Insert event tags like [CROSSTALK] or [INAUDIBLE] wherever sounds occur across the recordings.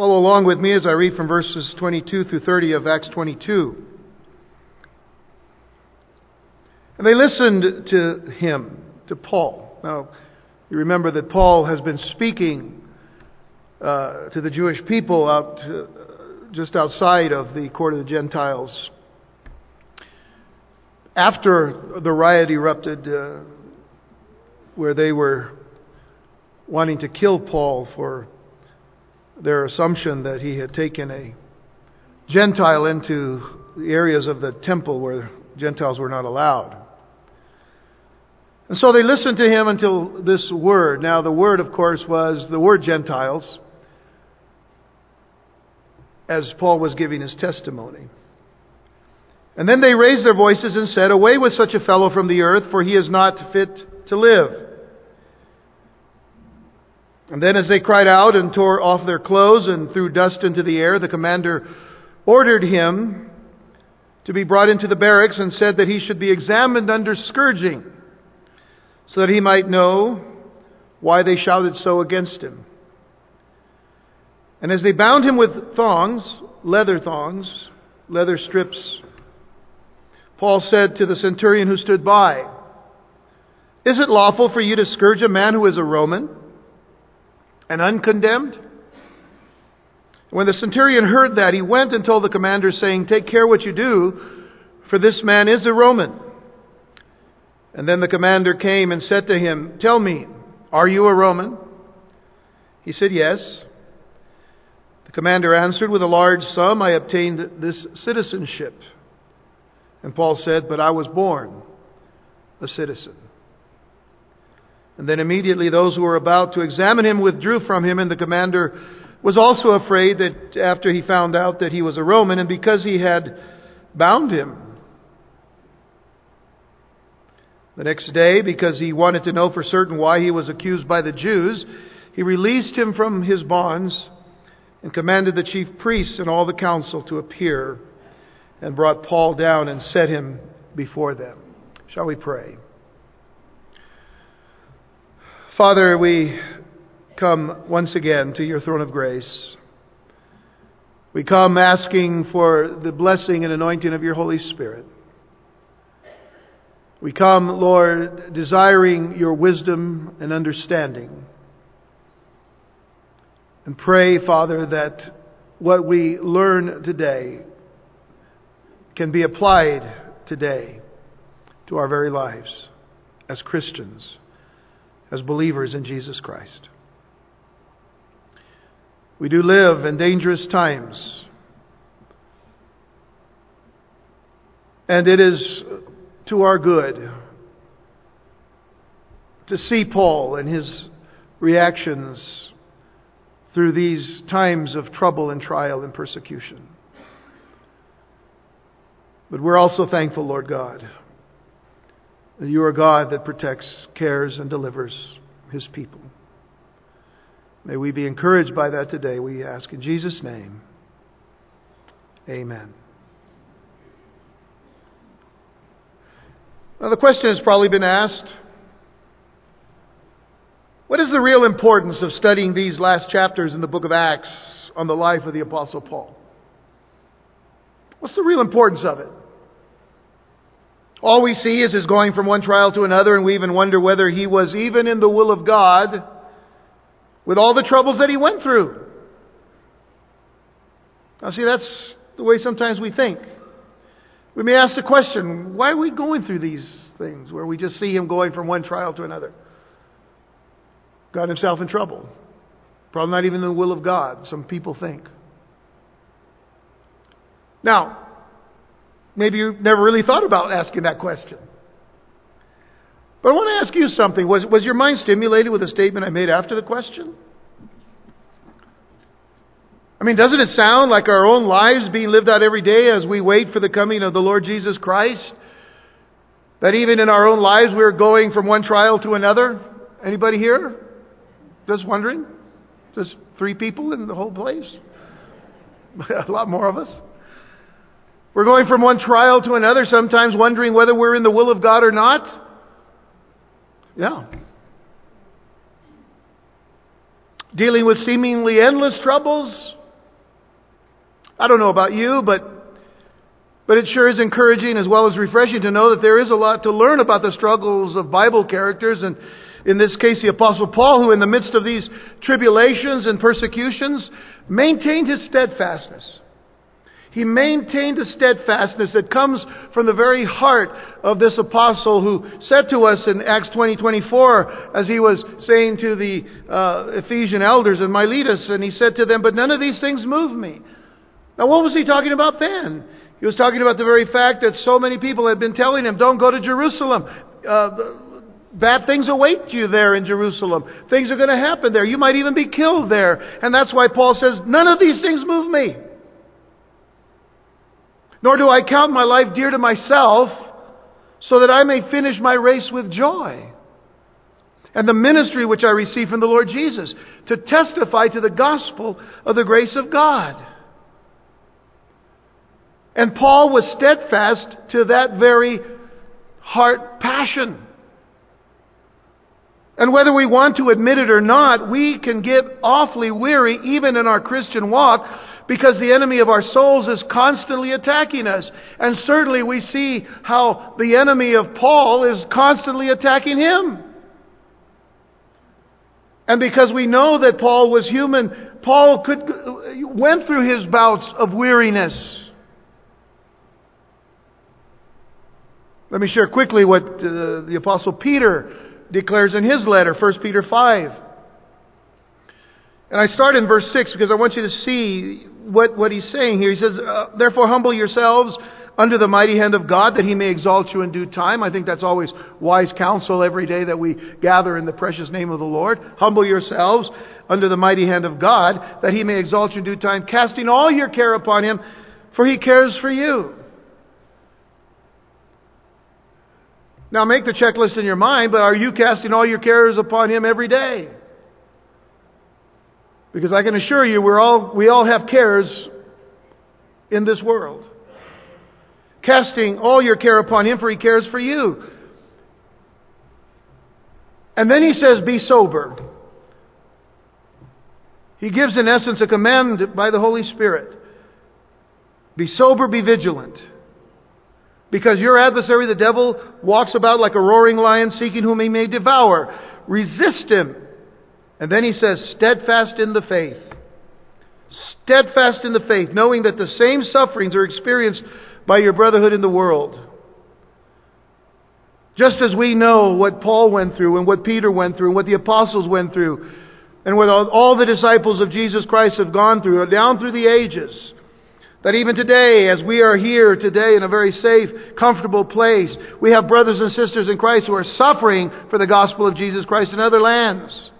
Follow along with me as I read from verses 22 through 30 of Acts 22. And they listened to him, to Paul. Now, you remember that Paul has been speaking uh, to the Jewish people out uh, just outside of the court of the Gentiles. After the riot erupted, uh, where they were wanting to kill Paul for their assumption that he had taken a Gentile into the areas of the temple where Gentiles were not allowed. And so they listened to him until this word. Now, the word, of course, was the word Gentiles, as Paul was giving his testimony. And then they raised their voices and said, Away with such a fellow from the earth, for he is not fit to live. And then, as they cried out and tore off their clothes and threw dust into the air, the commander ordered him to be brought into the barracks and said that he should be examined under scourging, so that he might know why they shouted so against him. And as they bound him with thongs, leather thongs, leather strips, Paul said to the centurion who stood by, Is it lawful for you to scourge a man who is a Roman? And uncondemned? When the centurion heard that, he went and told the commander, saying, Take care what you do, for this man is a Roman. And then the commander came and said to him, Tell me, are you a Roman? He said, Yes. The commander answered, With a large sum I obtained this citizenship. And Paul said, But I was born a citizen. And then immediately those who were about to examine him withdrew from him, and the commander was also afraid that after he found out that he was a Roman, and because he had bound him. The next day, because he wanted to know for certain why he was accused by the Jews, he released him from his bonds and commanded the chief priests and all the council to appear and brought Paul down and set him before them. Shall we pray? Father, we come once again to your throne of grace. We come asking for the blessing and anointing of your Holy Spirit. We come, Lord, desiring your wisdom and understanding. And pray, Father, that what we learn today can be applied today to our very lives as Christians as believers in Jesus Christ. We do live in dangerous times. And it is to our good to see Paul and his reactions through these times of trouble and trial and persecution. But we're also thankful, Lord God, you are God that protects, cares, and delivers his people. May we be encouraged by that today, we ask in Jesus' name. Amen. Now, the question has probably been asked what is the real importance of studying these last chapters in the book of Acts on the life of the Apostle Paul? What's the real importance of it? All we see is his going from one trial to another, and we even wonder whether he was even in the will of God with all the troubles that he went through. Now, see, that's the way sometimes we think. We may ask the question why are we going through these things where we just see him going from one trial to another? Got himself in trouble. Probably not even the will of God, some people think. Now, Maybe you never really thought about asking that question. But I want to ask you something. Was, was your mind stimulated with the statement I made after the question? I mean, doesn't it sound like our own lives being lived out every day as we wait for the coming of the Lord Jesus Christ? That even in our own lives we're going from one trial to another? Anybody here? Just wondering? Just three people in the whole place? [LAUGHS] A lot more of us. We're going from one trial to another, sometimes wondering whether we're in the will of God or not. Yeah. Dealing with seemingly endless troubles, I don't know about you, but, but it sure is encouraging as well as refreshing to know that there is a lot to learn about the struggles of Bible characters and in this case the Apostle Paul, who in the midst of these tribulations and persecutions maintained his steadfastness. He maintained a steadfastness that comes from the very heart of this apostle who said to us in Acts 20, 24, as he was saying to the uh, Ephesian elders in Miletus, and he said to them, But none of these things move me. Now, what was he talking about then? He was talking about the very fact that so many people had been telling him, Don't go to Jerusalem. Uh, Bad things await you there in Jerusalem. Things are going to happen there. You might even be killed there. And that's why Paul says, None of these things move me. Nor do I count my life dear to myself, so that I may finish my race with joy. And the ministry which I receive from the Lord Jesus, to testify to the gospel of the grace of God. And Paul was steadfast to that very heart passion. And whether we want to admit it or not, we can get awfully weary even in our Christian walk because the enemy of our souls is constantly attacking us. And certainly we see how the enemy of Paul is constantly attacking him. And because we know that Paul was human, Paul could, went through his bouts of weariness. Let me share quickly what uh, the apostle Peter declares in his letter, 1 Peter 5. And I start in verse 6 because I want you to see what, what he's saying here. He says, uh, Therefore, humble yourselves under the mighty hand of God that he may exalt you in due time. I think that's always wise counsel every day that we gather in the precious name of the Lord. Humble yourselves under the mighty hand of God that he may exalt you in due time, casting all your care upon him, for he cares for you. Now make the checklist in your mind, but are you casting all your cares upon Him every day? Because I can assure you, we're all, we all have cares in this world. Casting all your care upon Him, for He cares for you. And then He says, Be sober. He gives, in essence, a command by the Holy Spirit Be sober, be vigilant. Because your adversary, the devil, walks about like a roaring lion seeking whom he may devour. Resist him. And then he says, steadfast in the faith. Steadfast in the faith, knowing that the same sufferings are experienced by your brotherhood in the world. Just as we know what Paul went through and what Peter went through and what the apostles went through and what all the disciples of Jesus Christ have gone through down through the ages. That even today, as we are here today in a very safe, comfortable place, we have brothers and sisters in Christ who are suffering for the gospel of Jesus Christ in other lands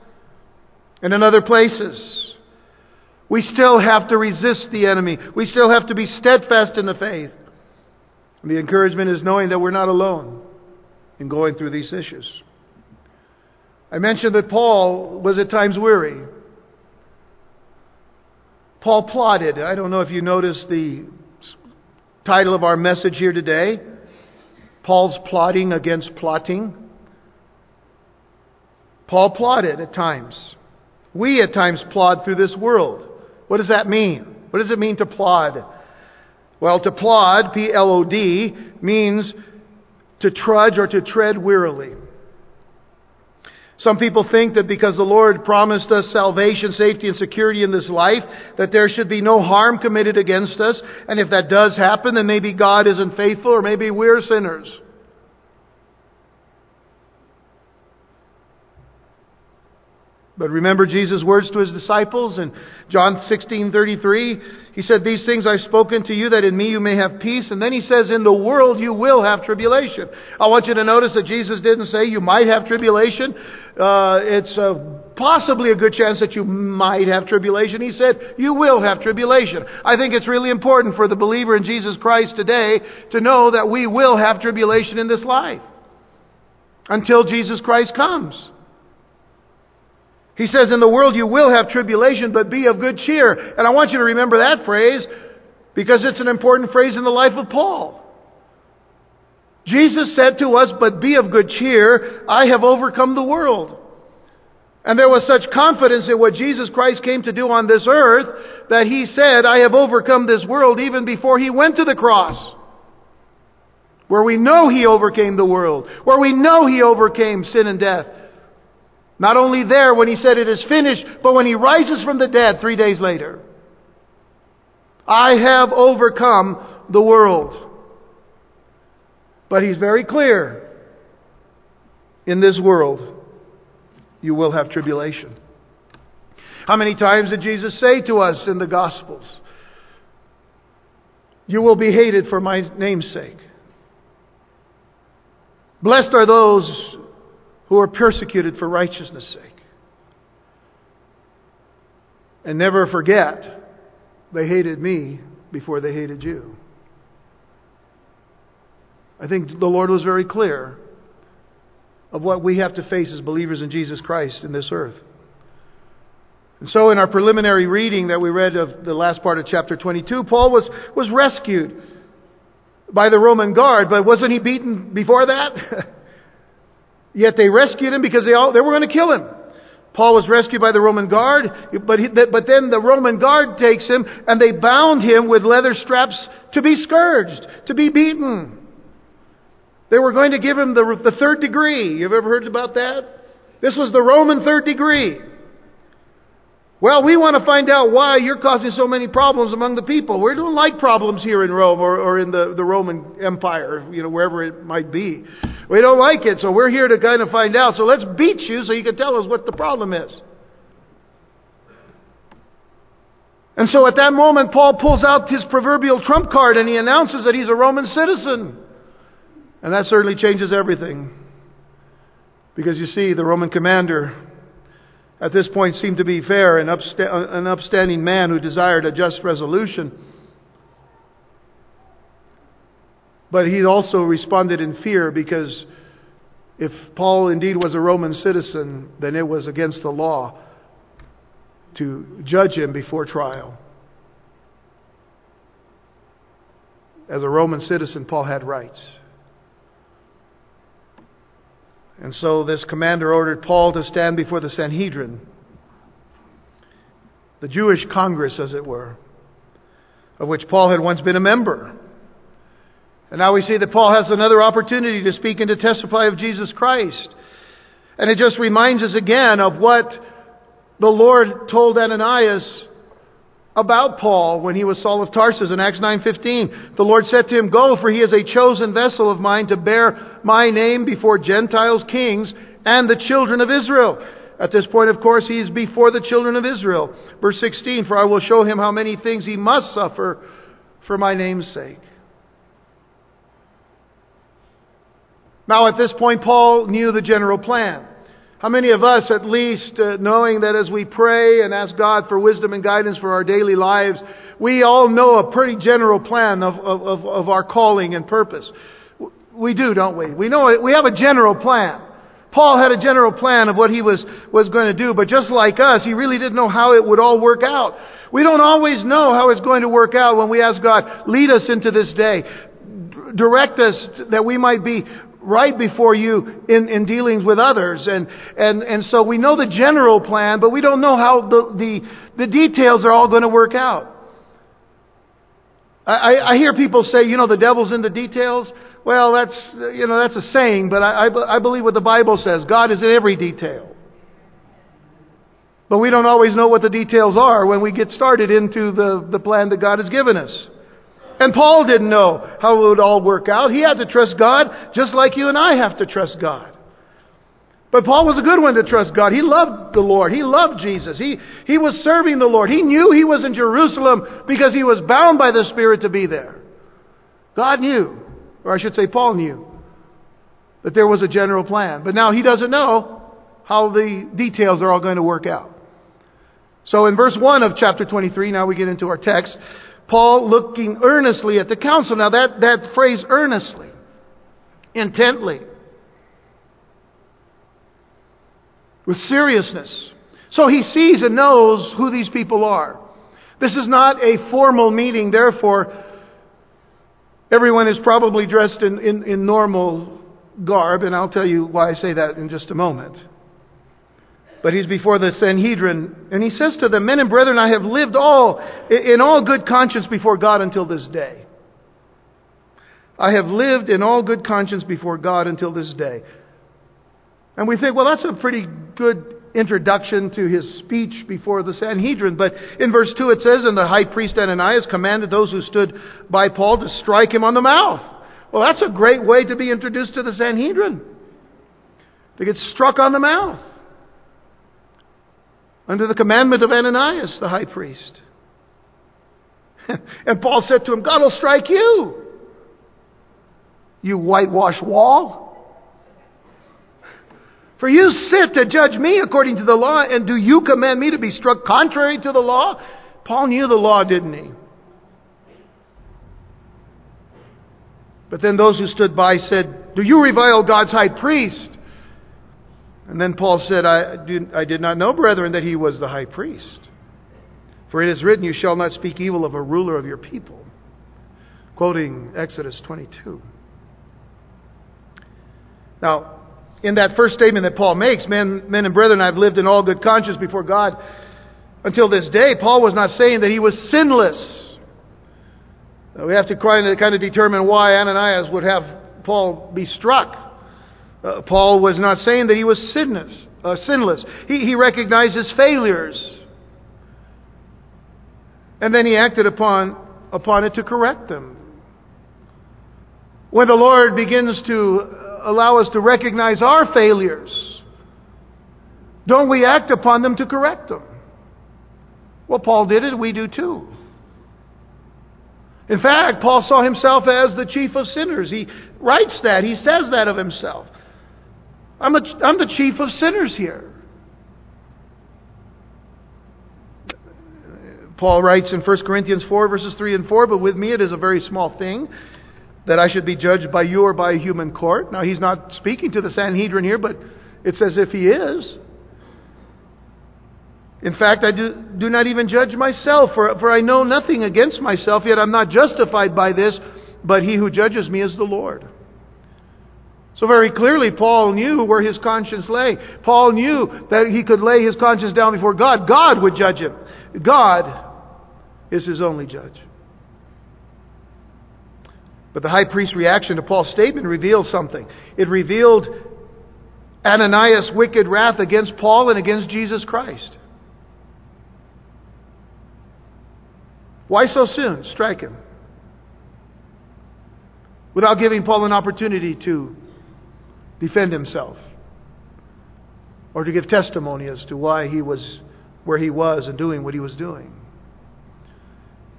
and in other places. We still have to resist the enemy. We still have to be steadfast in the faith. And the encouragement is knowing that we're not alone in going through these issues. I mentioned that Paul was at times weary. Paul plodded. I don't know if you noticed the title of our message here today Paul's plotting against plotting. Paul plodded at times. We at times plod through this world. What does that mean? What does it mean to plod? Well, to plod, P L O D, means to trudge or to tread wearily. Some people think that because the Lord promised us salvation, safety, and security in this life, that there should be no harm committed against us. And if that does happen, then maybe God isn't faithful or maybe we're sinners. But remember Jesus' words to his disciples in John 16:33, he said, "These things I've spoken to you that in me you may have peace." And then he says, "In the world you will have tribulation." I want you to notice that Jesus didn't say you might have tribulation. Uh, it's uh, possibly a good chance that you might have tribulation. He said, You will have tribulation. I think it's really important for the believer in Jesus Christ today to know that we will have tribulation in this life until Jesus Christ comes. He says, In the world you will have tribulation, but be of good cheer. And I want you to remember that phrase because it's an important phrase in the life of Paul. Jesus said to us, But be of good cheer, I have overcome the world. And there was such confidence in what Jesus Christ came to do on this earth that he said, I have overcome this world even before he went to the cross. Where we know he overcame the world. Where we know he overcame sin and death. Not only there when he said it is finished, but when he rises from the dead three days later. I have overcome the world. But he's very clear. In this world, you will have tribulation. How many times did Jesus say to us in the Gospels, You will be hated for my name's sake? Blessed are those who are persecuted for righteousness' sake. And never forget, they hated me before they hated you. I think the Lord was very clear of what we have to face as believers in Jesus Christ in this earth. And so, in our preliminary reading that we read of the last part of chapter 22, Paul was, was rescued by the Roman guard, but wasn't he beaten before that? [LAUGHS] Yet they rescued him because they, all, they were going to kill him. Paul was rescued by the Roman guard, but, he, but then the Roman guard takes him and they bound him with leather straps to be scourged, to be beaten. They were going to give him the, the third degree. You've ever heard about that? This was the Roman third degree. Well, we want to find out why you're causing so many problems among the people. We don't like problems here in Rome or, or in the, the Roman Empire, you know, wherever it might be. We don't like it, so we're here to kind of find out. So let's beat you so you can tell us what the problem is. And so at that moment, Paul pulls out his proverbial trump card and he announces that he's a Roman citizen. And that certainly changes everything. Because you see, the Roman commander at this point seemed to be fair and upsta- an upstanding man who desired a just resolution. But he also responded in fear because if Paul indeed was a Roman citizen, then it was against the law to judge him before trial. As a Roman citizen, Paul had rights. And so this commander ordered Paul to stand before the Sanhedrin, the Jewish Congress, as it were, of which Paul had once been a member. And now we see that Paul has another opportunity to speak and to testify of Jesus Christ. And it just reminds us again of what the Lord told Ananias about Paul when he was Saul of Tarsus in Acts 9:15. The Lord said to him, "Go, for he is a chosen vessel of mine to bear my name before Gentiles, kings, and the children of Israel." At this point, of course, he is before the children of Israel. Verse 16, "For I will show him how many things he must suffer for my name's sake." Now, at this point, Paul knew the general plan. How many of us, at least, uh, knowing that as we pray and ask God for wisdom and guidance for our daily lives, we all know a pretty general plan of, of, of our calling and purpose? We do, don't we? We know it. We have a general plan. Paul had a general plan of what he was, was going to do, but just like us, he really didn't know how it would all work out. We don't always know how it's going to work out when we ask God, lead us into this day. Direct us that we might be right before you in, in dealings with others. And, and, and so we know the general plan, but we don't know how the, the, the details are all going to work out. I, I hear people say, you know, the devil's in the details. Well, that's, you know, that's a saying, but I, I, I believe what the Bible says. God is in every detail. But we don't always know what the details are when we get started into the, the plan that God has given us. And Paul didn't know how it would all work out. He had to trust God just like you and I have to trust God. But Paul was a good one to trust God. He loved the Lord. He loved Jesus. He, he was serving the Lord. He knew he was in Jerusalem because he was bound by the Spirit to be there. God knew, or I should say, Paul knew, that there was a general plan. But now he doesn't know how the details are all going to work out. So in verse 1 of chapter 23, now we get into our text. Paul looking earnestly at the council. Now, that, that phrase earnestly, intently, with seriousness. So he sees and knows who these people are. This is not a formal meeting, therefore, everyone is probably dressed in, in, in normal garb, and I'll tell you why I say that in just a moment. But he's before the Sanhedrin, and he says to them, Men and brethren, I have lived all in all good conscience before God until this day. I have lived in all good conscience before God until this day. And we think, well, that's a pretty good introduction to his speech before the Sanhedrin. But in verse 2 it says, And the high priest Ananias commanded those who stood by Paul to strike him on the mouth. Well, that's a great way to be introduced to the Sanhedrin. To get struck on the mouth. Under the commandment of Ananias, the high priest. [LAUGHS] and Paul said to him, God will strike you. You whitewashed wall. For you sit to judge me according to the law, and do you command me to be struck contrary to the law? Paul knew the law, didn't he? But then those who stood by said, Do you revile God's high priest? And then Paul said, I, do, I did not know, brethren, that he was the high priest. For it is written, You shall not speak evil of a ruler of your people. Quoting Exodus 22. Now, in that first statement that Paul makes, men, men and brethren, I've lived in all good conscience before God until this day, Paul was not saying that he was sinless. We have to kind of determine why Ananias would have Paul be struck. Uh, Paul was not saying that he was sinless. Uh, sinless. He, he recognized his failures. And then he acted upon, upon it to correct them. When the Lord begins to allow us to recognize our failures, don't we act upon them to correct them? Well, Paul did it, we do too. In fact, Paul saw himself as the chief of sinners. He writes that, he says that of himself. I'm, a, I'm the chief of sinners here. Paul writes in 1 Corinthians 4, verses 3 and 4, but with me it is a very small thing that I should be judged by you or by a human court. Now, he's not speaking to the Sanhedrin here, but it's as if he is. In fact, I do, do not even judge myself, for, for I know nothing against myself, yet I'm not justified by this, but he who judges me is the Lord. So, very clearly, Paul knew where his conscience lay. Paul knew that he could lay his conscience down before God. God would judge him. God is his only judge. But the high priest's reaction to Paul's statement reveals something. It revealed Ananias' wicked wrath against Paul and against Jesus Christ. Why so soon? Strike him. Without giving Paul an opportunity to defend himself or to give testimony as to why he was where he was and doing what he was doing.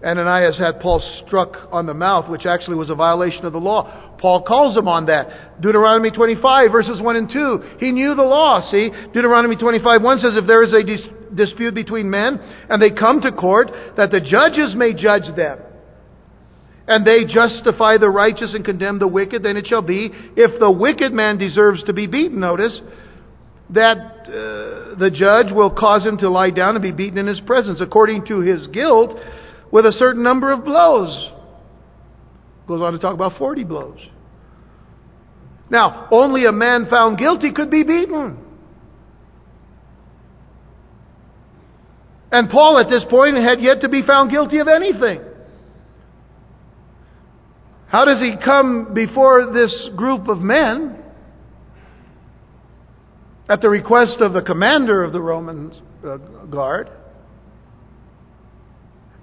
Ananias had Paul struck on the mouth, which actually was a violation of the law. Paul calls him on that. Deuteronomy 25, verses 1 and 2. He knew the law, see? Deuteronomy 25, 1 says, If there is a dis- dispute between men, and they come to court, that the judges may judge them. And they justify the righteous and condemn the wicked, then it shall be, if the wicked man deserves to be beaten, notice, that uh, the judge will cause him to lie down and be beaten in his presence, according to his guilt with a certain number of blows. Goes on to talk about 40 blows. Now, only a man found guilty could be beaten. And Paul at this point had yet to be found guilty of anything. How does he come before this group of men at the request of the commander of the Roman uh, guard?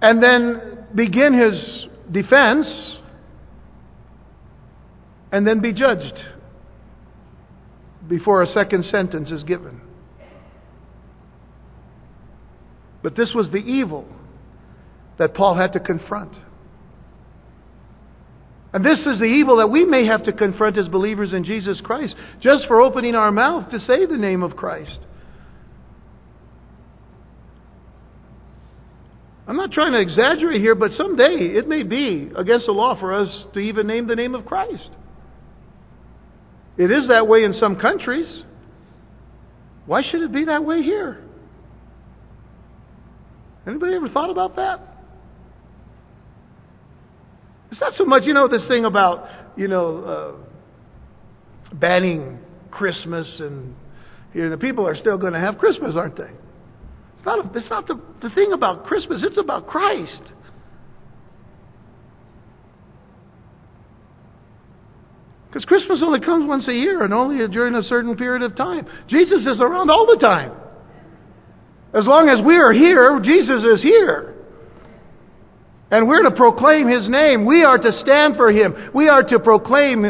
and then begin his defense and then be judged before a second sentence is given. But this was the evil that Paul had to confront. And this is the evil that we may have to confront as believers in Jesus Christ, just for opening our mouth to say the name of Christ. I'm not trying to exaggerate here, but someday it may be against the law for us to even name the name of Christ. It is that way in some countries. Why should it be that way here? Anybody ever thought about that? It's not so much, you know, this thing about, you know, uh, banning Christmas and You know, the people are still going to have Christmas, aren't they? It's not, a, it's not the, the thing about Christmas, it's about Christ. Because Christmas only comes once a year and only during a certain period of time. Jesus is around all the time. As long as we are here, Jesus is here. And we're to proclaim His name. We are to stand for Him. We are to proclaim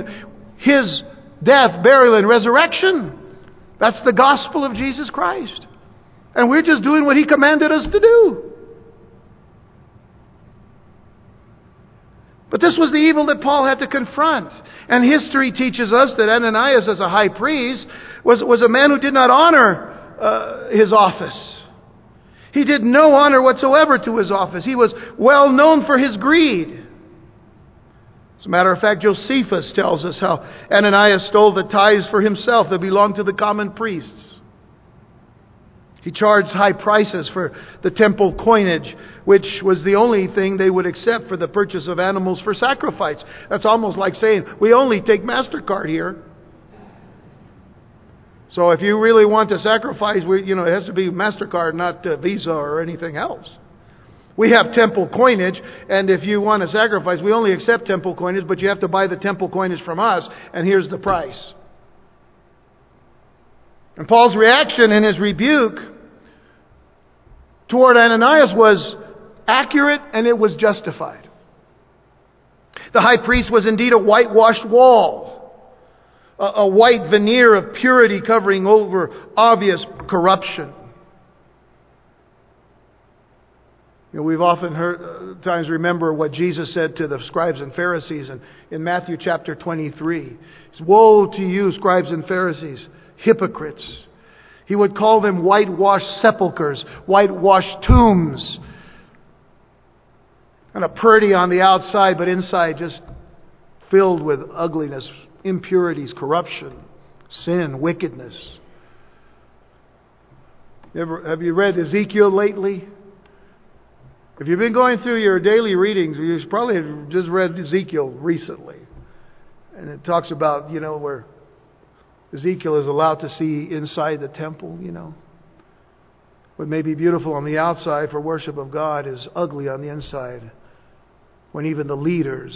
His death, burial, and resurrection. That's the gospel of Jesus Christ. And we're just doing what He commanded us to do. But this was the evil that Paul had to confront. And history teaches us that Ananias, as a high priest, was, was a man who did not honor uh, his office. He did no honor whatsoever to his office. He was well known for his greed. As a matter of fact, Josephus tells us how Ananias stole the tithes for himself that belonged to the common priests. He charged high prices for the temple coinage, which was the only thing they would accept for the purchase of animals for sacrifice. That's almost like saying, we only take MasterCard here. So if you really want to sacrifice, we, you know, it has to be MasterCard, not uh, Visa or anything else. We have temple coinage, and if you want to sacrifice, we only accept temple coinage, but you have to buy the temple coinage from us, and here's the price. And Paul's reaction in his rebuke toward Ananias was accurate and it was justified. The high priest was indeed a whitewashed wall, a, a white veneer of purity covering over obvious corruption. You know, we've often heard, uh, times remember what Jesus said to the scribes and Pharisees in, in Matthew chapter 23. Says, Woe to you, scribes and Pharisees! hypocrites. He would call them whitewashed sepulchres, whitewashed tombs. Kind of pretty on the outside, but inside just filled with ugliness, impurities, corruption, sin, wickedness. Ever, have you read Ezekiel lately? If you've been going through your daily readings, you probably have just read Ezekiel recently. And it talks about, you know, where Ezekiel is allowed to see inside the temple, you know. What may be beautiful on the outside for worship of God is ugly on the inside when even the leaders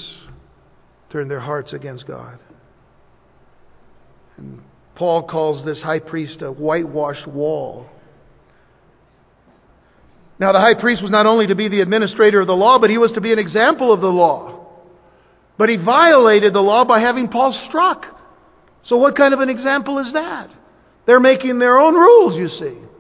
turn their hearts against God. And Paul calls this high priest a whitewashed wall. Now, the high priest was not only to be the administrator of the law, but he was to be an example of the law. But he violated the law by having Paul struck. So, what kind of an example is that? They're making their own rules, you see.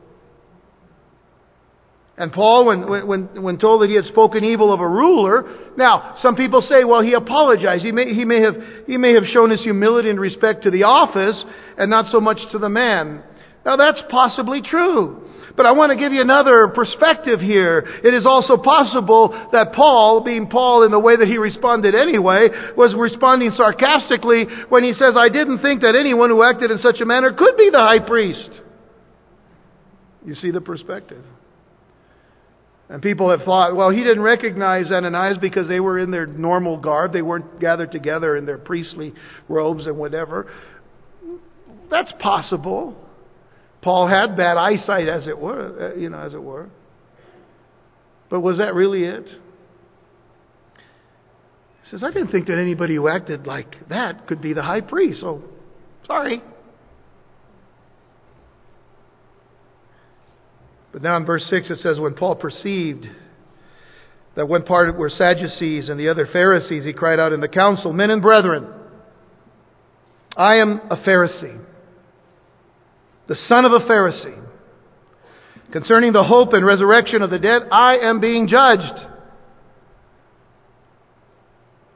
And Paul, when, when, when told that he had spoken evil of a ruler, now, some people say, well, he apologized. He may, he, may have, he may have shown his humility and respect to the office and not so much to the man. Now, that's possibly true. But I want to give you another perspective here. It is also possible that Paul, being Paul in the way that he responded anyway, was responding sarcastically when he says, I didn't think that anyone who acted in such a manner could be the high priest. You see the perspective. And people have thought, well, he didn't recognize Ananias because they were in their normal garb. They weren't gathered together in their priestly robes and whatever. That's possible. Paul had bad eyesight, as it were, uh, you know, as it were. But was that really it? He says, I didn't think that anybody who acted like that could be the high priest, so sorry. But now in verse 6 it says, When Paul perceived that one part were Sadducees and the other Pharisees, he cried out in the council, Men and brethren, I am a Pharisee the son of a Pharisee. Concerning the hope and resurrection of the dead, I am being judged.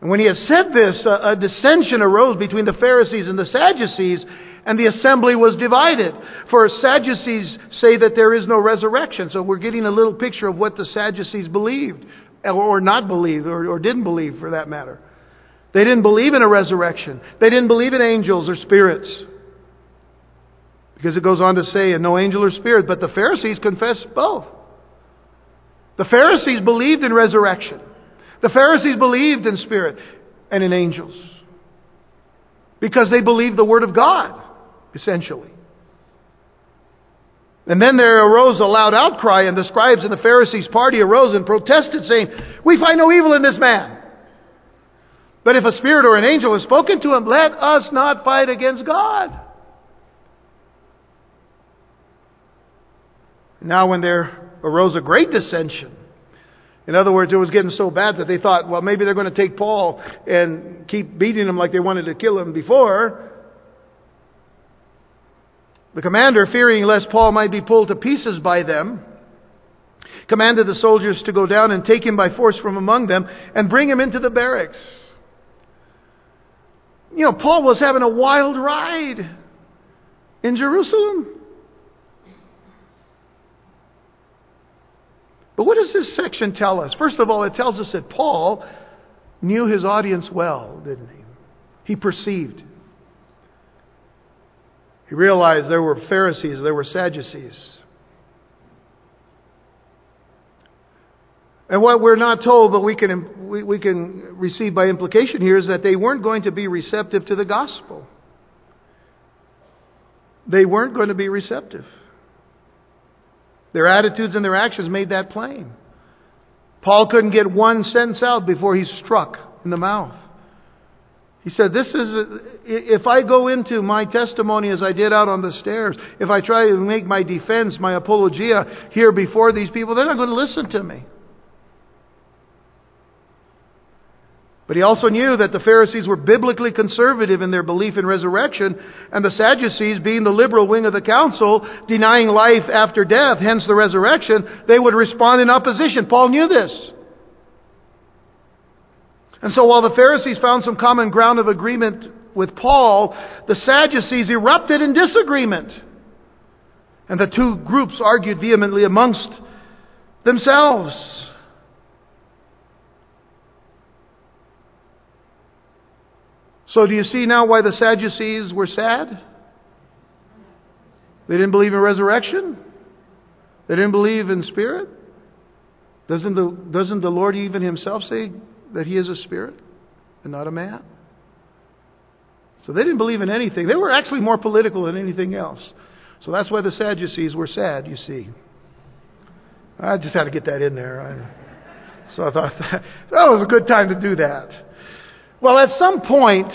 And when he had said this, a, a dissension arose between the Pharisees and the Sadducees, and the assembly was divided. For Sadducees say that there is no resurrection. So we're getting a little picture of what the Sadducees believed, or not believed, or, or didn't believe for that matter. They didn't believe in a resurrection. They didn't believe in angels or spirits. Because it goes on to say, and no angel or spirit, but the Pharisees confessed both. The Pharisees believed in resurrection. The Pharisees believed in spirit and in angels. Because they believed the Word of God, essentially. And then there arose a loud outcry, and the scribes and the Pharisees' party arose and protested, saying, We find no evil in this man. But if a spirit or an angel has spoken to him, let us not fight against God. Now, when there arose a great dissension, in other words, it was getting so bad that they thought, well, maybe they're going to take Paul and keep beating him like they wanted to kill him before. The commander, fearing lest Paul might be pulled to pieces by them, commanded the soldiers to go down and take him by force from among them and bring him into the barracks. You know, Paul was having a wild ride in Jerusalem. But what does this section tell us? First of all, it tells us that Paul knew his audience well, didn't he? He perceived. He realized there were Pharisees, there were Sadducees. And what we're not told, but we can, we, we can receive by implication here, is that they weren't going to be receptive to the gospel. They weren't going to be receptive. Their attitudes and their actions made that plain. Paul couldn't get one sentence out before he struck in the mouth. He said, This is, if I go into my testimony as I did out on the stairs, if I try to make my defense, my apologia here before these people, they're not going to listen to me. But he also knew that the Pharisees were biblically conservative in their belief in resurrection, and the Sadducees, being the liberal wing of the council, denying life after death, hence the resurrection, they would respond in opposition. Paul knew this. And so while the Pharisees found some common ground of agreement with Paul, the Sadducees erupted in disagreement. And the two groups argued vehemently amongst themselves. So do you see now why the Sadducees were sad? They didn't believe in resurrection. They didn't believe in spirit. Doesn't the, doesn't the Lord even himself say that he is a spirit and not a man? So they didn't believe in anything. They were actually more political than anything else. So that's why the Sadducees were sad, you see. I just had to get that in there. I, so I thought that, [LAUGHS] that was a good time to do that. Well, at some point,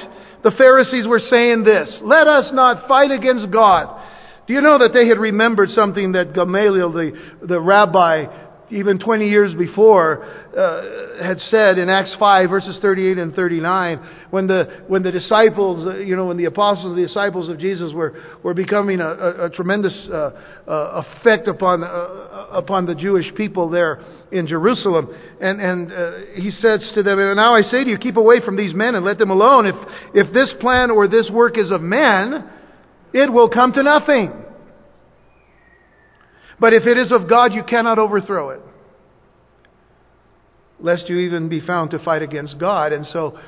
the Pharisees were saying this Let us not fight against God. Do you know that they had remembered something that Gamaliel, the, the rabbi, even 20 years before, uh, had said in Acts 5, verses 38 and 39, when the, when the disciples, uh, you know, when the apostles, the disciples of Jesus were, were becoming a, a, a tremendous uh, uh effect upon, uh, uh, upon the Jewish people there in Jerusalem. And, and he says to them, And now I say to you, keep away from these men and let them alone. If, if this plan or this work is of men, it will come to nothing. But if it is of God, you cannot overthrow it. Lest you even be found to fight against God. And so,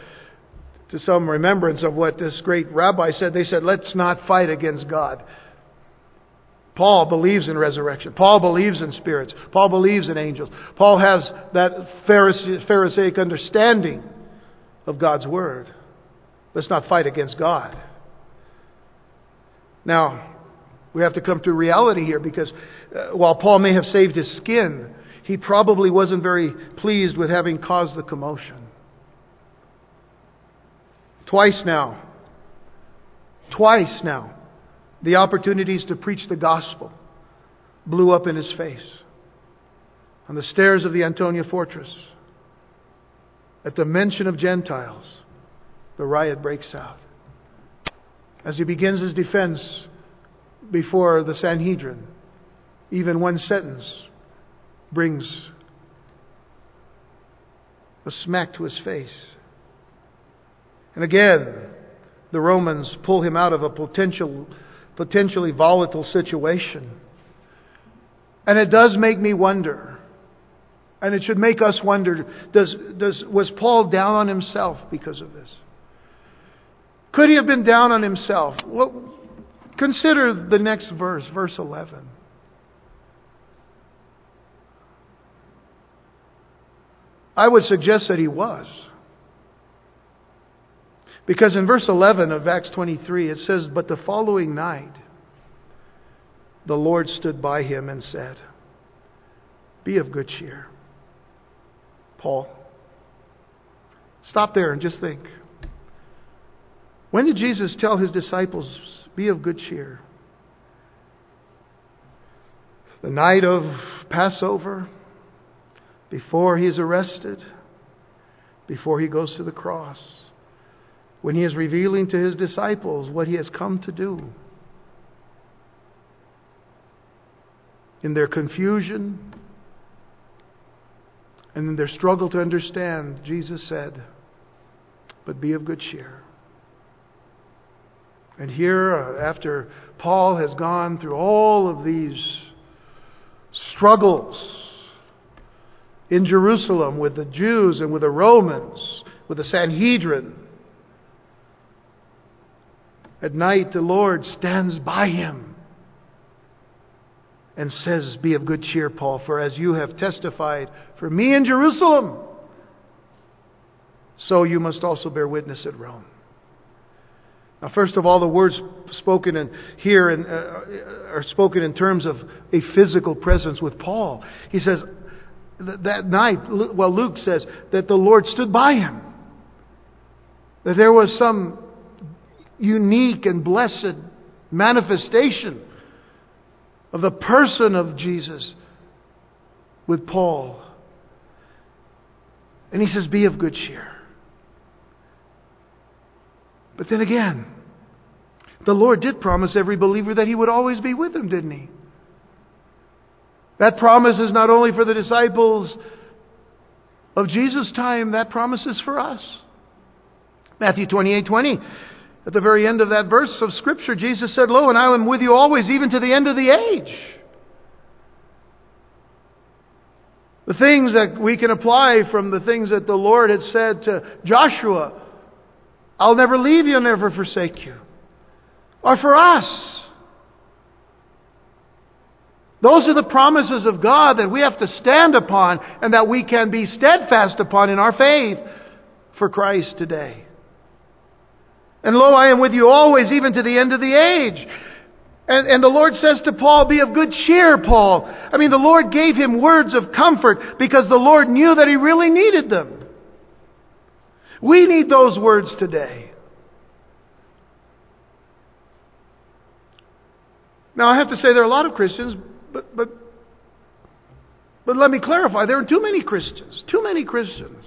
to some remembrance of what this great rabbi said, they said, let's not fight against God. Paul believes in resurrection. Paul believes in spirits. Paul believes in angels. Paul has that Pharisaic understanding of God's Word. Let's not fight against God. Now, we have to come to reality here because Uh, while Paul may have saved his skin, he probably wasn't very pleased with having caused the commotion. Twice now, twice now, the opportunities to preach the gospel blew up in his face. On the stairs of the Antonia fortress, at the mention of Gentiles, the riot breaks out. As he begins his defense before the Sanhedrin. Even one sentence brings a smack to his face. And again, the Romans pull him out of a potential, potentially volatile situation. And it does make me wonder, and it should make us wonder does, does, was Paul down on himself because of this? Could he have been down on himself? What, Consider the next verse, verse 11. I would suggest that he was. Because in verse 11 of Acts 23, it says, But the following night, the Lord stood by him and said, Be of good cheer. Paul, stop there and just think. When did Jesus tell his disciples, Be of good cheer? The night of Passover, before he is arrested, before he goes to the cross, when he is revealing to his disciples what he has come to do. In their confusion and in their struggle to understand, Jesus said, But be of good cheer. And here, uh, after Paul has gone through all of these struggles in Jerusalem with the Jews and with the Romans, with the Sanhedrin, at night the Lord stands by him and says, Be of good cheer, Paul, for as you have testified for me in Jerusalem, so you must also bear witness at Rome. Now, first of all, the words spoken in, here in, uh, are spoken in terms of a physical presence with Paul. He says, that night, well, Luke says that the Lord stood by him. That there was some unique and blessed manifestation of the person of Jesus with Paul. And he says, Be of good cheer. But then again, the Lord did promise every believer that He would always be with them, didn't He? That promise is not only for the disciples of Jesus' time, that promise is for us. Matthew 28 20. At the very end of that verse of Scripture, Jesus said, Lo, and I am with you always, even to the end of the age. The things that we can apply from the things that the Lord had said to Joshua I'll never leave you, I'll never forsake you, are for us. Those are the promises of God that we have to stand upon and that we can be steadfast upon in our faith for Christ today. And lo, I am with you always, even to the end of the age. And, and, the Lord says to Paul, Be of good cheer, Paul. I mean, the Lord gave him words of comfort because the Lord knew that he really needed them. We need those words today. Now, I have to say, there are a lot of Christians, but, but, but let me clarify there are too many Christians, too many Christians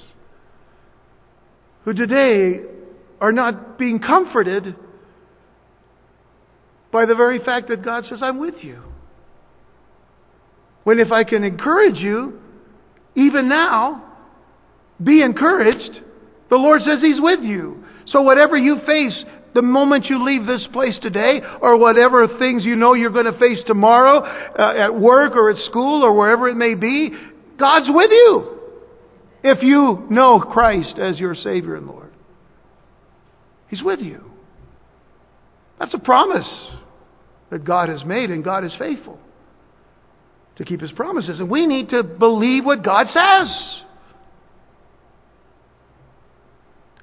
who today are not being comforted by the very fact that God says, I'm with you. When if I can encourage you, even now, be encouraged, the Lord says He's with you. So whatever you face the moment you leave this place today, or whatever things you know you're going to face tomorrow uh, at work or at school or wherever it may be, God's with you. If you know Christ as your Savior and Lord. He's with you. That's a promise that God has made, and God is faithful to keep His promises. And we need to believe what God says.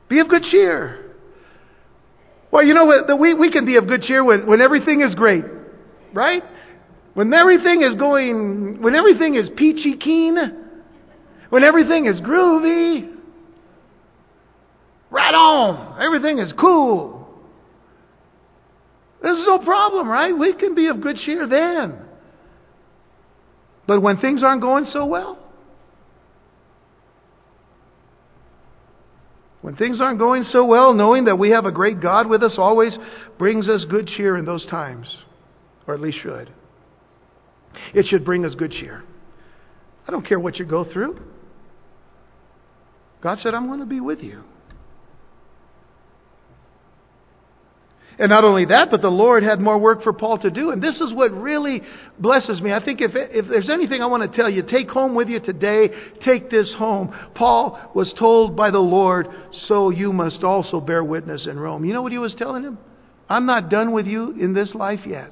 Be of good cheer. Well, you know what? We, we can be of good cheer when, when everything is great, right? When everything is going, when everything is peachy keen, when everything is groovy, right on, everything is cool. There's no problem, right? We can be of good cheer then. But when things aren't going so well, When things aren't going so well, knowing that we have a great God with us always brings us good cheer in those times, or at least should. It should bring us good cheer. I don't care what you go through. God said, I'm going to be with you. And not only that, but the Lord had more work for Paul to do. And this is what really blesses me. I think if, if there's anything I want to tell you, take home with you today, take this home. Paul was told by the Lord, so you must also bear witness in Rome. You know what he was telling him? I'm not done with you in this life yet.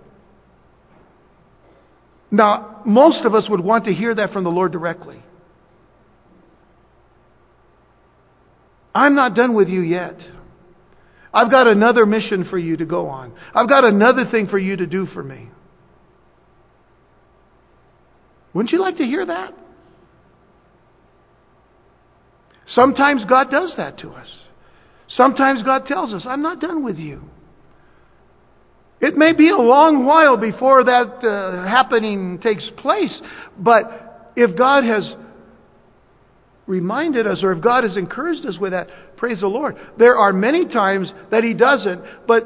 Now, most of us would want to hear that from the Lord directly. I'm not done with you yet. I've got another mission for you to go on. I've got another thing for you to do for me. Wouldn't you like to hear that? Sometimes God does that to us. Sometimes God tells us, I'm not done with you. It may be a long while before that uh, happening takes place, but if God has reminded us or if God has encouraged us with that, praise the Lord. There are many times that He doesn't, but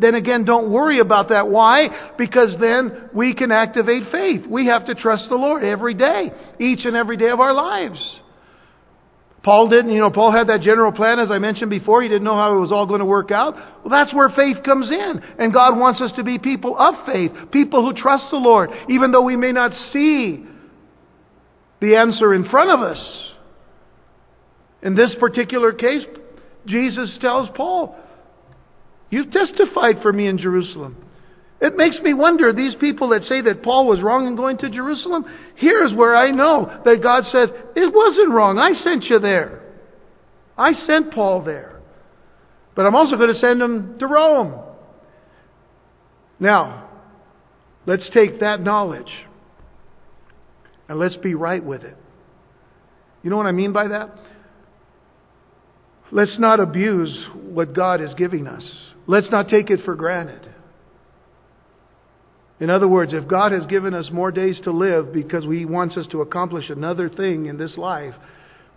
then again, don't worry about that. Why? Because then we can activate faith. We have to trust the Lord every day, each and every day of our lives. Paul didn't, you know, Paul had that general plan, as I mentioned before. He didn't know how it was all going to work out. Well, that's where faith comes in. And God wants us to be people of faith, people who trust the Lord, even though we may not see the answer in front of us. In this particular case, Jesus tells Paul, You've testified for me in Jerusalem. It makes me wonder, these people that say that Paul was wrong in going to Jerusalem, here's where I know that God said, It wasn't wrong. I sent you there. I sent Paul there. But I'm also going to send him to Rome. Now, let's take that knowledge and let's be right with it. You know what I mean by that? Let's not abuse what God is giving us. Let's not take it for granted. In other words, if God has given us more days to live because He wants us to accomplish another thing in this life,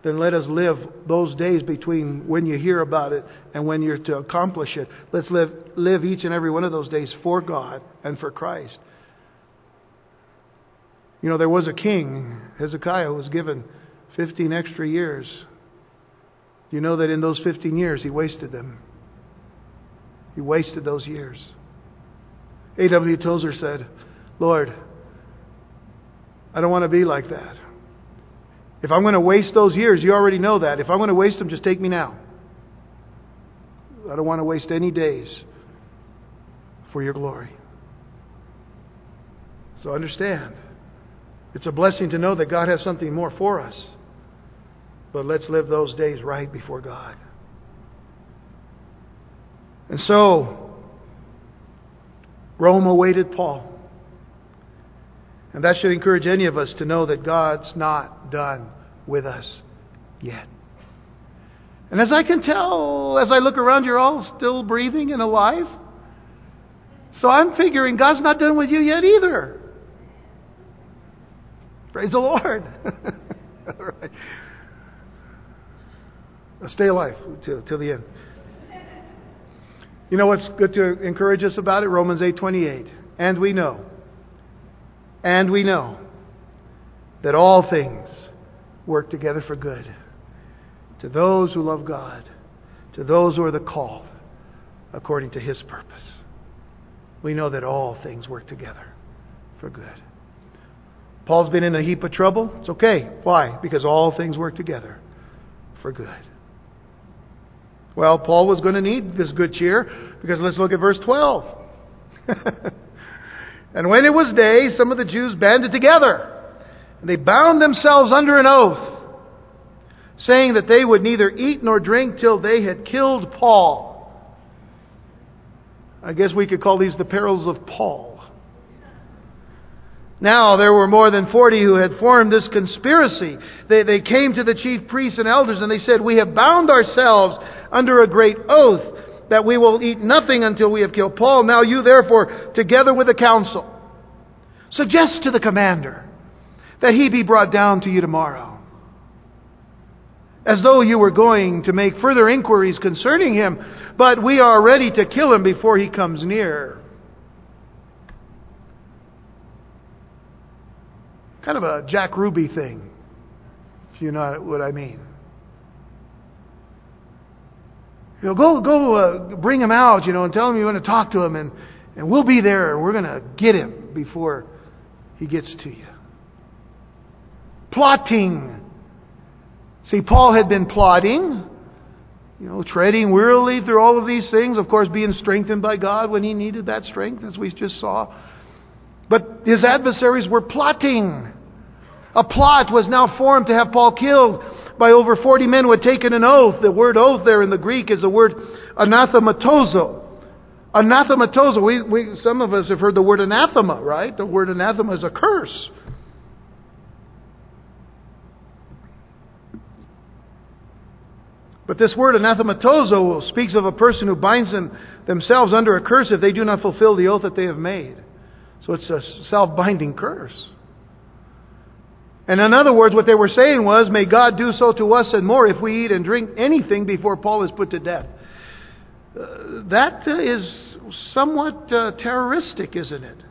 then let us live those days between when you hear about it and when you're to accomplish it. Let's live, live each and every one of those days for God and for Christ. You know, there was a king, Hezekiah, who was given 15 extra years. You know that in those 15 years, he wasted them. He wasted those years. A.W. Tozer said, Lord, I don't want to be like that. If I'm going to waste those years, you already know that. If I'm going to waste them, just take me now. I don't want to waste any days for your glory. So understand, it's a blessing to know that God has something more for us. But let's live those days right before God. And so, Rome awaited Paul. And that should encourage any of us to know that God's not done with us yet. And as I can tell, as I look around, you're all still breathing and alive. So I'm figuring God's not done with you yet either. Praise the Lord. [LAUGHS] all right. Stay alive till, till the end. You know what's good to encourage us about it? Romans 8:28. And we know. And we know that all things work together for good to those who love God, to those who are the called according to his purpose. We know that all things work together for good. Paul's been in a heap of trouble. It's okay. Why? Because all things work together for good. Well, Paul was going to need this good cheer because let's look at verse 12. [LAUGHS] and when it was day, some of the Jews banded together and they bound themselves under an oath, saying that they would neither eat nor drink till they had killed Paul. I guess we could call these the perils of Paul. Now there were more than forty who had formed this conspiracy. They, they came to the chief priests and elders and they said, We have bound ourselves under a great oath that we will eat nothing until we have killed Paul. Now you therefore, together with the council, suggest to the commander that he be brought down to you tomorrow. As though you were going to make further inquiries concerning him, but we are ready to kill him before he comes near. Kind of a Jack Ruby thing, if you know what I mean. You know, go go uh, bring him out, you know, and tell him you want to talk to him, and and we'll be there. And we're going to get him before he gets to you. Plotting. See, Paul had been plotting, you know, treading wearily through all of these things. Of course, being strengthened by God when he needed that strength, as we just saw. But his adversaries were plotting. A plot was now formed to have Paul killed by over 40 men who had taken an oath. The word oath there in the Greek is the word anathematizo. Anathematizo, we, we, some of us have heard the word anathema, right? The word anathema is a curse. But this word anathematizo speaks of a person who binds them, themselves under a curse if they do not fulfill the oath that they have made. So it's a self binding curse. And in other words, what they were saying was, May God do so to us and more if we eat and drink anything before Paul is put to death. Uh, that uh, is somewhat uh, terroristic, isn't it?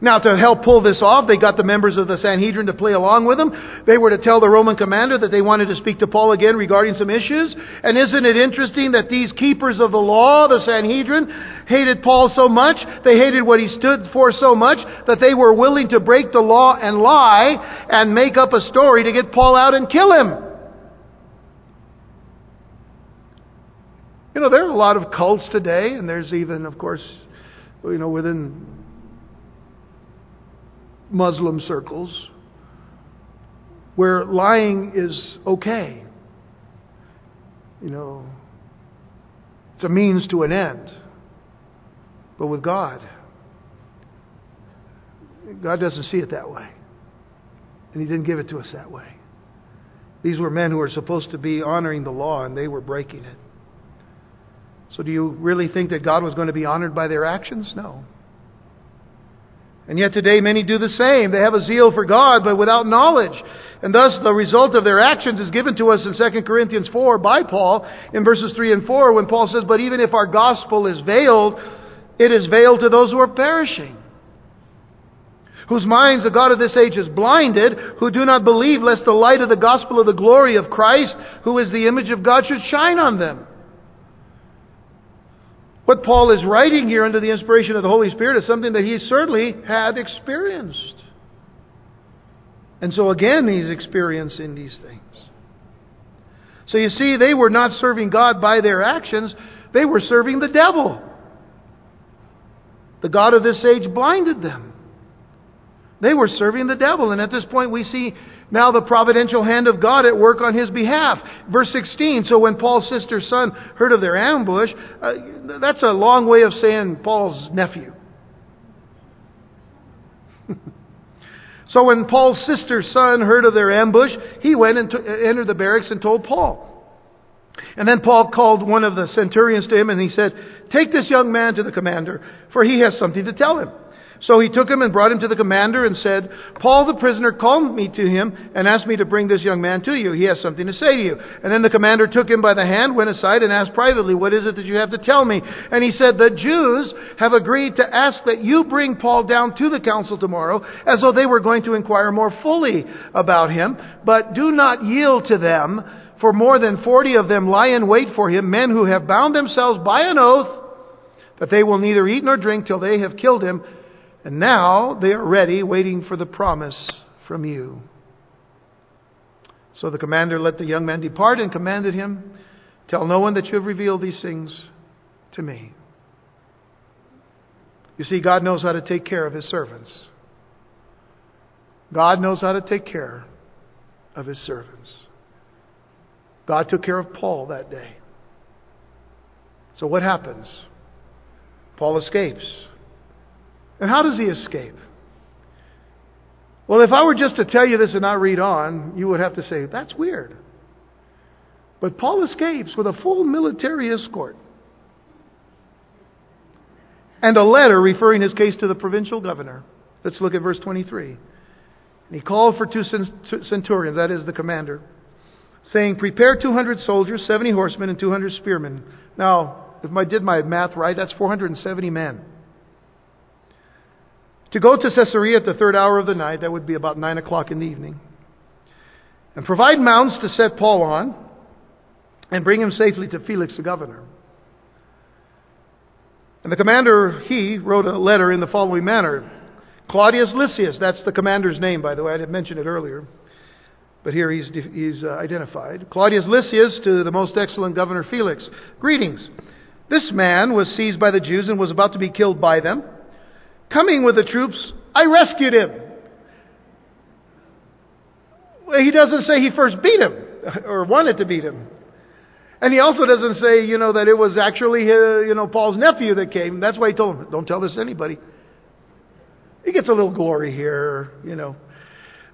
Now, to help pull this off, they got the members of the Sanhedrin to play along with them. They were to tell the Roman commander that they wanted to speak to Paul again regarding some issues. And isn't it interesting that these keepers of the law, the Sanhedrin, hated Paul so much, they hated what he stood for so much, that they were willing to break the law and lie and make up a story to get Paul out and kill him. You know, there are a lot of cults today, and there's even, of course, you know, within Muslim circles where lying is okay. You know, it's a means to an end. But with God, God doesn't see it that way. And He didn't give it to us that way. These were men who were supposed to be honoring the law, and they were breaking it. So, do you really think that God was going to be honored by their actions? No. And yet today many do the same. They have a zeal for God, but without knowledge. And thus the result of their actions is given to us in 2 Corinthians 4 by Paul in verses 3 and 4 when Paul says, But even if our gospel is veiled, it is veiled to those who are perishing. Whose minds the God of this age is blinded, who do not believe lest the light of the gospel of the glory of Christ, who is the image of God, should shine on them. What Paul is writing here under the inspiration of the Holy Spirit is something that he certainly had experienced. And so again, he's experiencing these things. So you see, they were not serving God by their actions, they were serving the devil. The God of this age blinded them. They were serving the devil. And at this point, we see now the providential hand of God at work on his behalf. Verse 16. So when Paul's sister's son heard of their ambush, uh, that's a long way of saying Paul's nephew. [LAUGHS] so when Paul's sister's son heard of their ambush, he went and t- entered the barracks and told Paul. And then Paul called one of the centurions to him and he said, Take this young man to the commander, for he has something to tell him. So he took him and brought him to the commander and said, Paul the prisoner called me to him and asked me to bring this young man to you. He has something to say to you. And then the commander took him by the hand, went aside, and asked privately, What is it that you have to tell me? And he said, The Jews have agreed to ask that you bring Paul down to the council tomorrow, as though they were going to inquire more fully about him. But do not yield to them, for more than forty of them lie in wait for him, men who have bound themselves by an oath that they will neither eat nor drink till they have killed him. And now they are ready, waiting for the promise from you. So the commander let the young man depart and commanded him, Tell no one that you have revealed these things to me. You see, God knows how to take care of his servants. God knows how to take care of his servants. God took care of Paul that day. So what happens? Paul escapes. And how does he escape? Well, if I were just to tell you this and not read on, you would have to say, that's weird. But Paul escapes with a full military escort and a letter referring his case to the provincial governor. Let's look at verse 23. And he called for two centurions, that is the commander, saying, Prepare 200 soldiers, 70 horsemen, and 200 spearmen. Now, if I did my math right, that's 470 men. To go to Caesarea at the third hour of the night, that would be about 9 o'clock in the evening, and provide mounts to set Paul on and bring him safely to Felix the governor. And the commander, he wrote a letter in the following manner Claudius Lysias, that's the commander's name, by the way, I didn't mention it earlier, but here he's, he's uh, identified. Claudius Lysias to the most excellent governor Felix. Greetings. This man was seized by the Jews and was about to be killed by them. Coming with the troops, I rescued him. He doesn't say he first beat him [LAUGHS] or wanted to beat him. And he also doesn't say, you know, that it was actually, uh, you know, Paul's nephew that came. That's why he told him, don't tell this to anybody. He gets a little glory here, you know.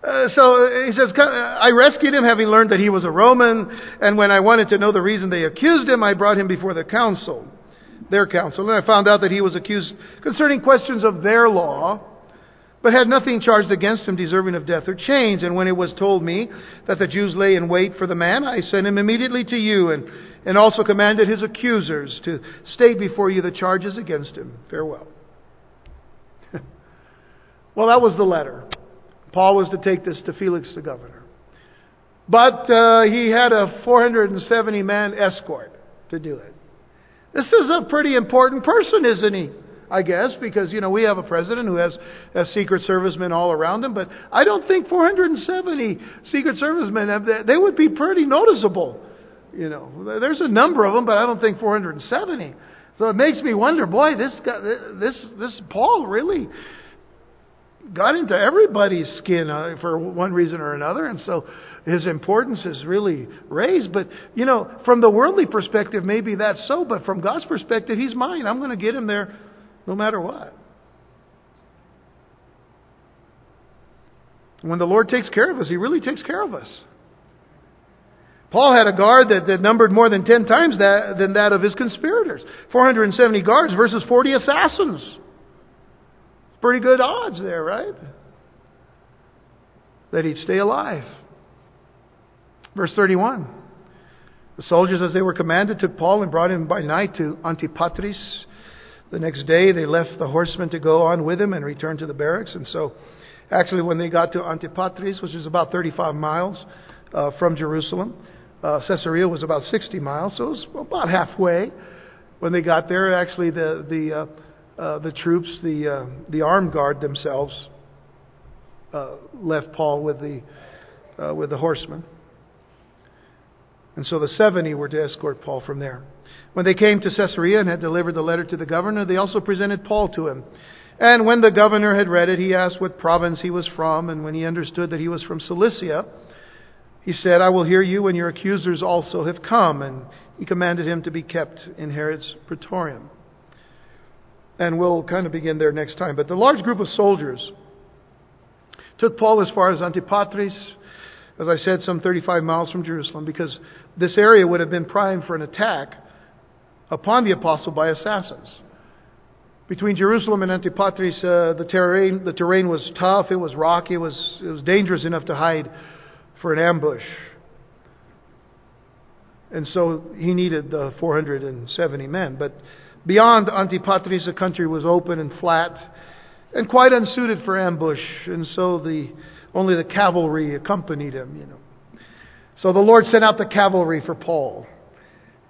Uh, so he says, I rescued him having learned that he was a Roman, and when I wanted to know the reason they accused him, I brought him before the council, their counsel, and I found out that he was accused concerning questions of their law, but had nothing charged against him deserving of death or chains. And when it was told me that the Jews lay in wait for the man, I sent him immediately to you, and, and also commanded his accusers to state before you the charges against him. Farewell. [LAUGHS] well, that was the letter. Paul was to take this to Felix the governor. But uh, he had a 470 man escort to do it. This is a pretty important person, isn't he? I guess, because, you know, we have a president who has, has Secret Servicemen all around him, but I don't think 470 Secret Servicemen, they would be pretty noticeable. You know, there's a number of them, but I don't think 470. So it makes me wonder, boy, this guy, this, this Paul really got into everybody's skin uh, for one reason or another, and so his importance is really raised. But, you know, from the worldly perspective, maybe that's so, but from God's perspective, he's mine. I'm going to get him there no matter what. When the Lord takes care of us, he really takes care of us. Paul had a guard that, that numbered more than 10 times that, than that of his conspirators 470 guards versus 40 assassins. Pretty good odds there, right? That he'd stay alive. Verse 31. The soldiers, as they were commanded, took Paul and brought him by night to Antipatris. The next day, they left the horsemen to go on with him and return to the barracks. And so, actually, when they got to Antipatris, which is about 35 miles uh, from Jerusalem, uh, Caesarea was about 60 miles, so it was about halfway. When they got there, actually, the the uh, uh, the troops, the, uh, the armed guard themselves, uh, left Paul with the, uh, with the horsemen. And so the 70 were to escort Paul from there. When they came to Caesarea and had delivered the letter to the governor, they also presented Paul to him. And when the governor had read it, he asked what province he was from, and when he understood that he was from Cilicia, he said, I will hear you when your accusers also have come. And he commanded him to be kept in Herod's praetorium. And we'll kind of begin there next time. But the large group of soldiers took Paul as far as Antipatris, as I said, some 35 miles from Jerusalem, because this area would have been primed for an attack upon the apostle by assassins. Between Jerusalem and Antipatris, uh, the terrain the terrain was tough. It was rocky. It was it was dangerous enough to hide for an ambush. And so he needed the 470 men, but Beyond Antipatris, the country was open and flat and quite unsuited for ambush, and so the, only the cavalry accompanied him, you know. So the Lord sent out the cavalry for Paul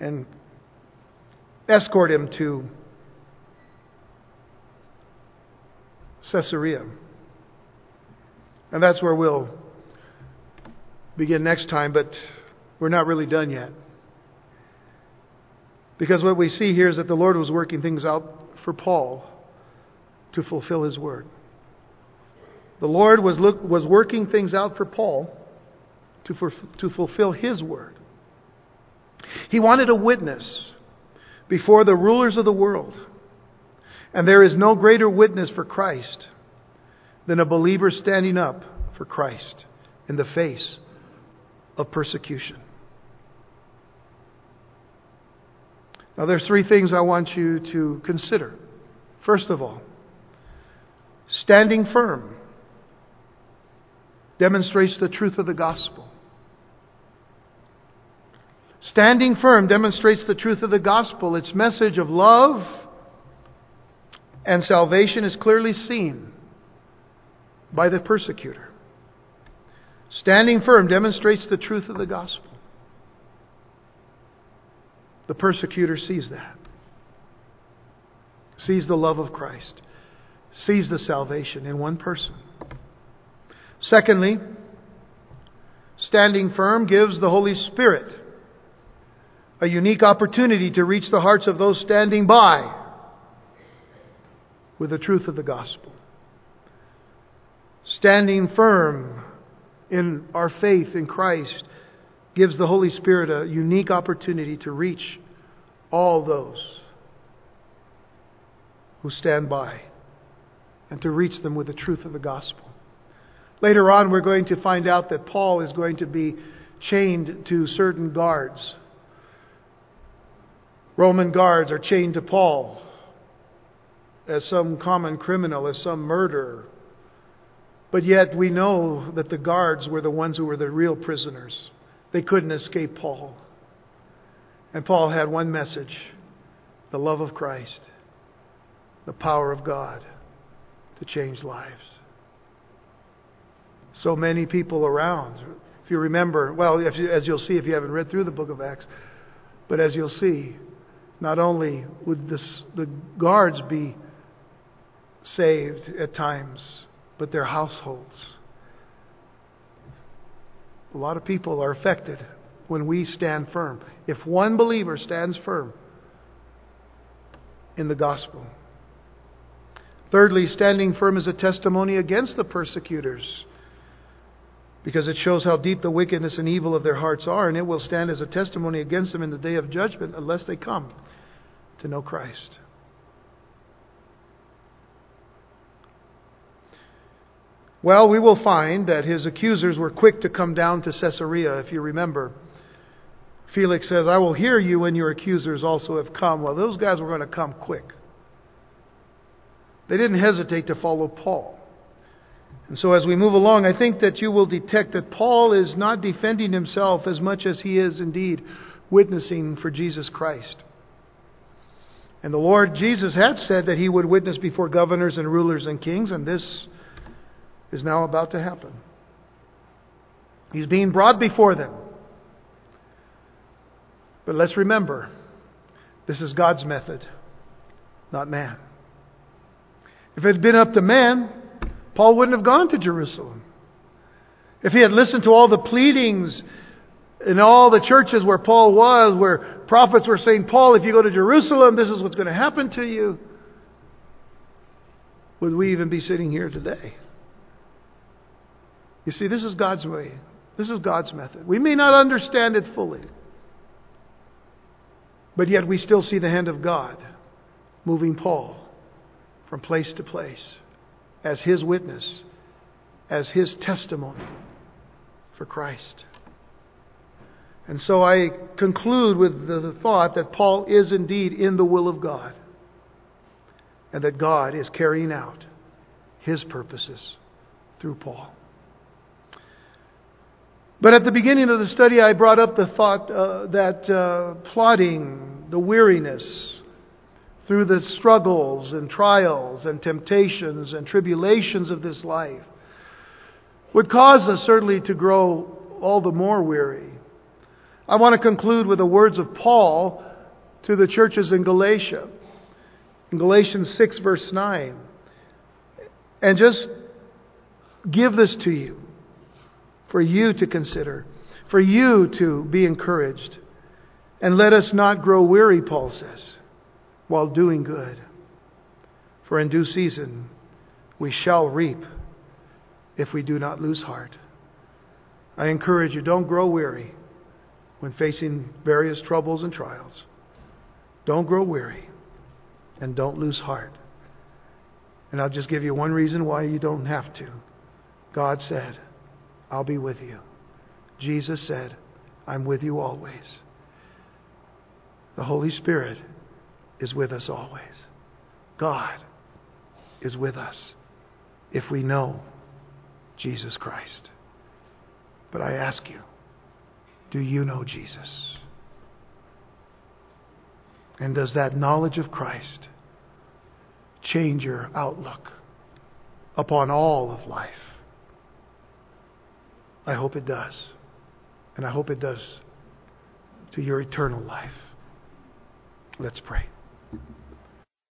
and escort him to Caesarea. And that's where we'll begin next time, but we're not really done yet. Because what we see here is that the Lord was working things out for Paul to fulfill his word. The Lord was, look, was working things out for Paul to, for, to fulfill his word. He wanted a witness before the rulers of the world. And there is no greater witness for Christ than a believer standing up for Christ in the face of persecution. Now, there's three things I want you to consider. First of all, standing firm demonstrates the truth of the gospel. Standing firm demonstrates the truth of the gospel. Its message of love and salvation is clearly seen by the persecutor. Standing firm demonstrates the truth of the gospel. The persecutor sees that, sees the love of Christ, sees the salvation in one person. Secondly, standing firm gives the Holy Spirit a unique opportunity to reach the hearts of those standing by with the truth of the gospel. Standing firm in our faith in Christ gives the Holy Spirit a unique opportunity to reach all those who stand by and to reach them with the truth of the gospel. Later on, we're going to find out that Paul is going to be chained to certain guards. Roman guards are chained to Paul as some common criminal, as some murderer. But yet we know that the guards were the ones who were the real prisoners. They couldn't escape Paul. And Paul had one message the love of Christ, the power of God to change lives. So many people around. If you remember, well, you, as you'll see if you haven't read through the book of Acts, but as you'll see, not only would this, the guards be saved at times, but their households. A lot of people are affected when we stand firm. If one believer stands firm in the gospel. Thirdly, standing firm is a testimony against the persecutors because it shows how deep the wickedness and evil of their hearts are, and it will stand as a testimony against them in the day of judgment unless they come to know Christ. Well, we will find that his accusers were quick to come down to Caesarea, if you remember. Felix says, I will hear you when your accusers also have come. Well, those guys were going to come quick. They didn't hesitate to follow Paul. And so, as we move along, I think that you will detect that Paul is not defending himself as much as he is indeed witnessing for Jesus Christ. And the Lord Jesus had said that he would witness before governors and rulers and kings, and this is now about to happen. He's being brought before them. But let's remember this is God's method, not man. If it had been up to man, Paul wouldn't have gone to Jerusalem. If he had listened to all the pleadings in all the churches where Paul was, where prophets were saying, Paul, if you go to Jerusalem, this is what's going to happen to you, would we even be sitting here today? You see, this is God's way. This is God's method. We may not understand it fully, but yet we still see the hand of God moving Paul from place to place as his witness, as his testimony for Christ. And so I conclude with the thought that Paul is indeed in the will of God and that God is carrying out his purposes through Paul. But at the beginning of the study, I brought up the thought uh, that uh, plodding, the weariness, through the struggles and trials and temptations and tribulations of this life, would cause us certainly to grow all the more weary. I want to conclude with the words of Paul to the churches in Galatia. In Galatians 6, verse 9. And just give this to you for you to consider, for you to be encouraged. And let us not grow weary, Paul says, while doing good. For in due season we shall reap if we do not lose heart. I encourage you, don't grow weary when facing various troubles and trials. Don't grow weary and don't lose heart. And I'll just give you one reason why you don't have to. God said, I'll be with you. Jesus said, I'm with you always. The Holy Spirit is with us always. God is with us if we know Jesus Christ. But I ask you, do you know Jesus? And does that knowledge of Christ change your outlook upon all of life? I hope it does. And I hope it does to your eternal life. Let's pray.